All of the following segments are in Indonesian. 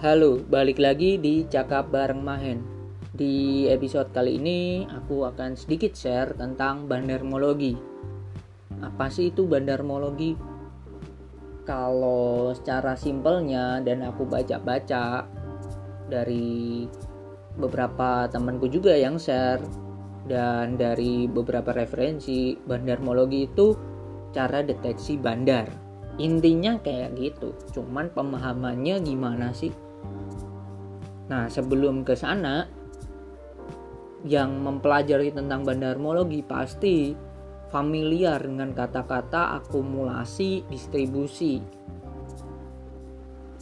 Halo, balik lagi di Cakap Bareng Mahen. Di episode kali ini aku akan sedikit share tentang bandarmologi. Apa sih itu bandarmologi? Kalau secara simpelnya dan aku baca-baca dari beberapa temanku juga yang share dan dari beberapa referensi bandarmologi itu cara deteksi bandar intinya kayak gitu cuman pemahamannya gimana sih nah sebelum ke sana yang mempelajari tentang bandarmologi pasti familiar dengan kata-kata akumulasi distribusi.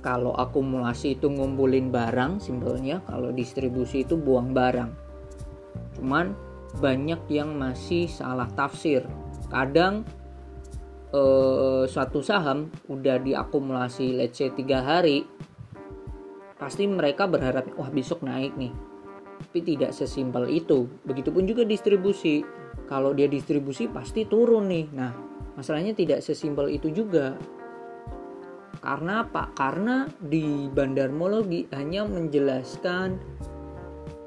Kalau akumulasi itu ngumpulin barang simpelnya kalau distribusi itu buang barang. Cuman banyak yang masih salah tafsir. Kadang eh, suatu saham udah diakumulasi let's say tiga hari pasti mereka berharap wah besok naik nih. Tapi tidak sesimpel itu. Begitupun juga distribusi. Kalau dia distribusi pasti turun nih. Nah masalahnya tidak sesimpel itu juga. Karena apa? Karena di bandarmologi hanya menjelaskan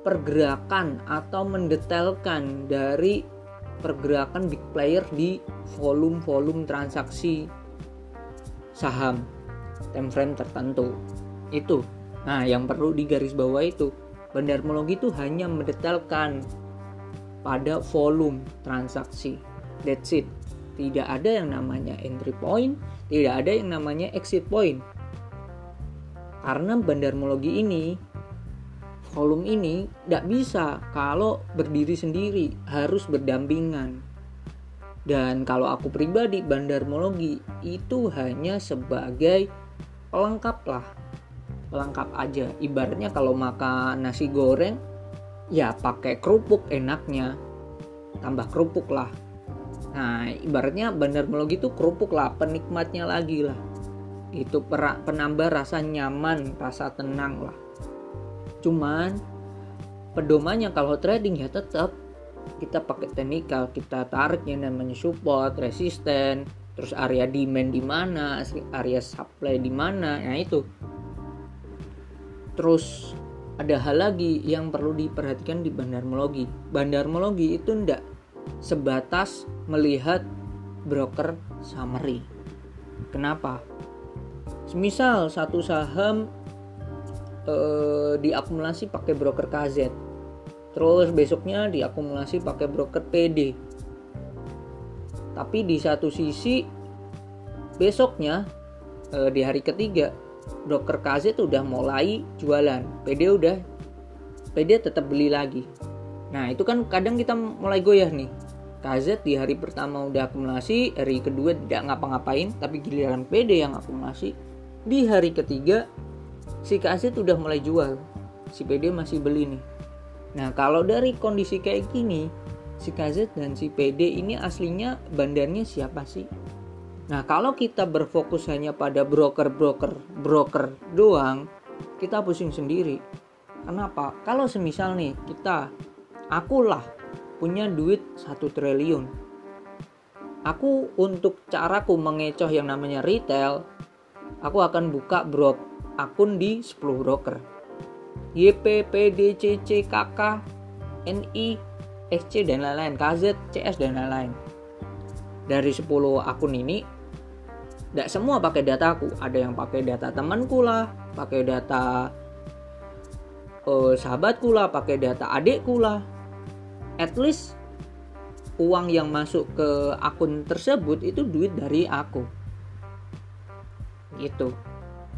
pergerakan atau mendetailkan dari pergerakan big player di volume-volume transaksi saham. Time frame tertentu. Itu nah yang perlu digarisbawahi itu bandarmologi itu hanya mendetailkan pada volume transaksi. That's it. Tidak ada yang namanya entry point tidak ada yang namanya exit point. Karena bandarmologi ini volume ini tidak bisa kalau berdiri sendiri harus berdampingan. Dan kalau aku pribadi bandarmologi itu hanya sebagai pelengkap lah pelengkap aja. Ibaratnya kalau makan nasi goreng ya pakai kerupuk enaknya. Tambah kerupuk lah. Nah ibaratnya bandarmologi itu kerupuk lah penikmatnya lagi lah. Itu penambah rasa nyaman rasa tenang lah. Cuman pedomannya kalau trading ya tetap kita pakai teknikal kita tarik yang namanya support resisten terus area demand di mana area supply di mana. Nah itu terus ada hal lagi yang perlu diperhatikan di bandarmologi bandarmologi itu ndak sebatas melihat broker summary. Kenapa? Misal satu saham eh, diakumulasi pakai broker KZ terus besoknya diakumulasi pakai broker PD tapi di satu sisi besoknya eh, di hari ketiga broker KZ udah mulai jualan. PD udah PD tetap beli lagi. Nah itu kan kadang kita mulai goyah nih. KZ di hari pertama udah akumulasi, hari kedua tidak ngapa-ngapain, tapi giliran PD yang akumulasi. Di hari ketiga si kaset udah mulai jual. Si PD masih beli nih. Nah kalau dari kondisi kayak gini si KZ dan si PD ini aslinya bandarnya siapa sih nah kalau kita berfokus hanya pada broker-broker broker doang kita pusing sendiri kenapa kalau semisal nih kita akulah punya duit satu triliun aku untuk caraku mengecoh yang namanya retail aku akan buka brok akun di 10 broker. YP, PD, CC, KK, NI, SC dan lain-lain, KZ, CS dan lain-lain. Dari 10 akun ini tidak semua pakai dataku, ada yang pakai data temanku lah, pakai data uh, sahabatku lah, pakai data adikku lah. At least uang yang masuk ke akun tersebut itu duit dari aku. Gitu.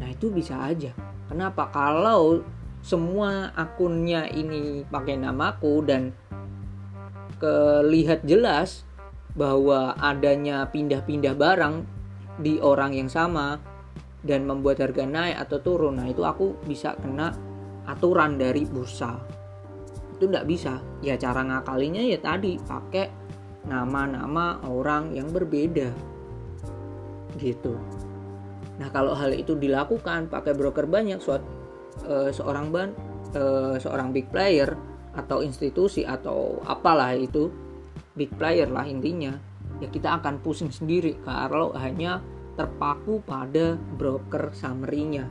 Nah itu bisa aja. Kenapa? Kalau semua akunnya ini pakai namaku dan kelihat jelas bahwa adanya pindah-pindah barang di orang yang sama dan membuat harga naik atau turun. Nah itu aku bisa kena aturan dari bursa. Itu tidak bisa. Ya cara ngakalinya ya tadi pakai nama-nama orang yang berbeda. Gitu. Nah, kalau hal itu dilakukan pakai broker banyak suat, e, seorang ban e, seorang big player atau institusi atau apalah itu big player lah intinya, ya kita akan pusing sendiri kalau hanya terpaku pada broker summary-nya.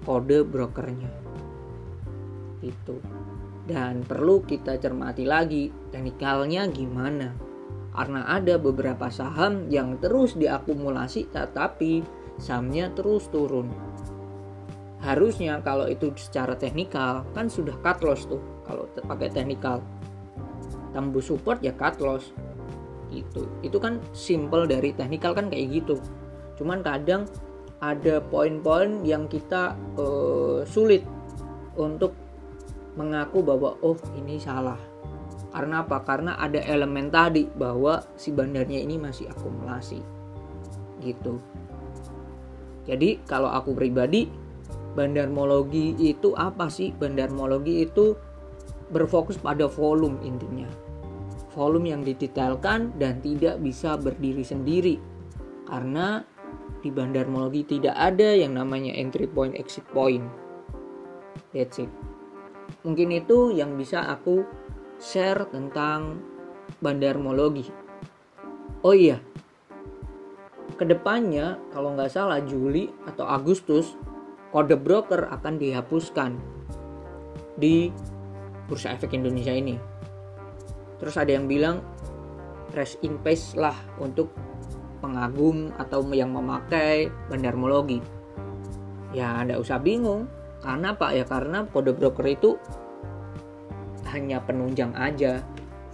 kode brokernya. Itu. Dan perlu kita cermati lagi teknikalnya gimana. Karena ada beberapa saham yang terus diakumulasi tetapi sahamnya terus turun. Harusnya kalau itu secara teknikal kan sudah cut loss tuh kalau pakai teknikal tembus support ya cut loss itu itu kan simple dari teknikal kan kayak gitu cuman kadang ada poin-poin yang kita uh, sulit untuk mengaku bahwa oh ini salah. Karena apa? Karena ada elemen tadi bahwa si bandarnya ini masih akumulasi. Gitu. Jadi kalau aku pribadi bandarmologi itu apa sih? Bandarmologi itu berfokus pada volume intinya. Volume yang didetailkan dan tidak bisa berdiri sendiri. Karena di bandarmologi tidak ada yang namanya entry point exit point. That's it mungkin itu yang bisa aku share tentang bandarmologi oh iya ke depannya kalau nggak salah Juli atau Agustus kode broker akan dihapuskan di Bursa Efek Indonesia ini terus ada yang bilang rest in peace lah untuk pengagum atau yang memakai bandarmologi ya anda usah bingung karena apa ya? Karena kode broker itu hanya penunjang aja,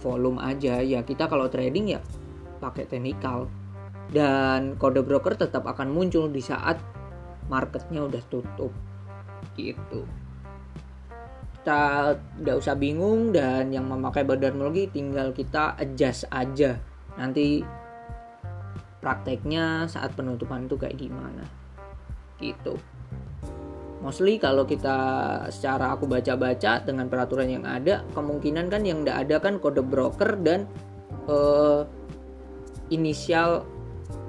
volume aja. Ya kita kalau trading ya pakai teknikal. Dan kode broker tetap akan muncul di saat marketnya udah tutup. Gitu. Kita udah usah bingung dan yang memakai teknologi tinggal kita adjust aja. Nanti prakteknya saat penutupan itu kayak gimana. Gitu mostly kalau kita secara aku baca-baca dengan peraturan yang ada kemungkinan kan yang tidak ada kan kode broker dan uh, inisial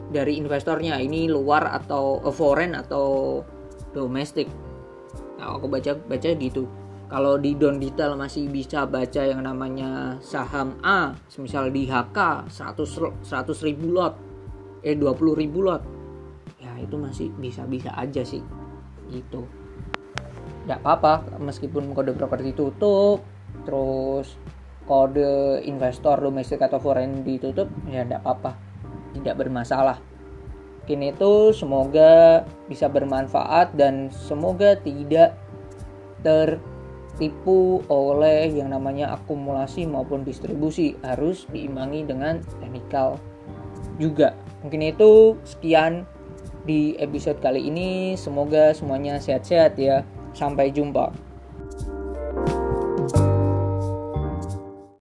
dari investornya ini luar atau uh, foreign atau domestik nah aku baca baca gitu kalau di don detail masih bisa baca yang namanya saham A misal di HK 100 100 ribu lot. Eh 20 ribu lot. Ya itu masih bisa-bisa aja sih. Gitu. Tidak apa-apa meskipun kode broker ditutup terus kode investor domestik atau foreign ditutup ya tidak apa-apa. Tidak bermasalah. Kini itu semoga bisa bermanfaat dan semoga tidak tertipu oleh yang namanya akumulasi maupun distribusi harus diimbangi dengan teknikal juga. Mungkin itu sekian di episode kali ini. Semoga semuanya sehat-sehat ya. Sampai jumpa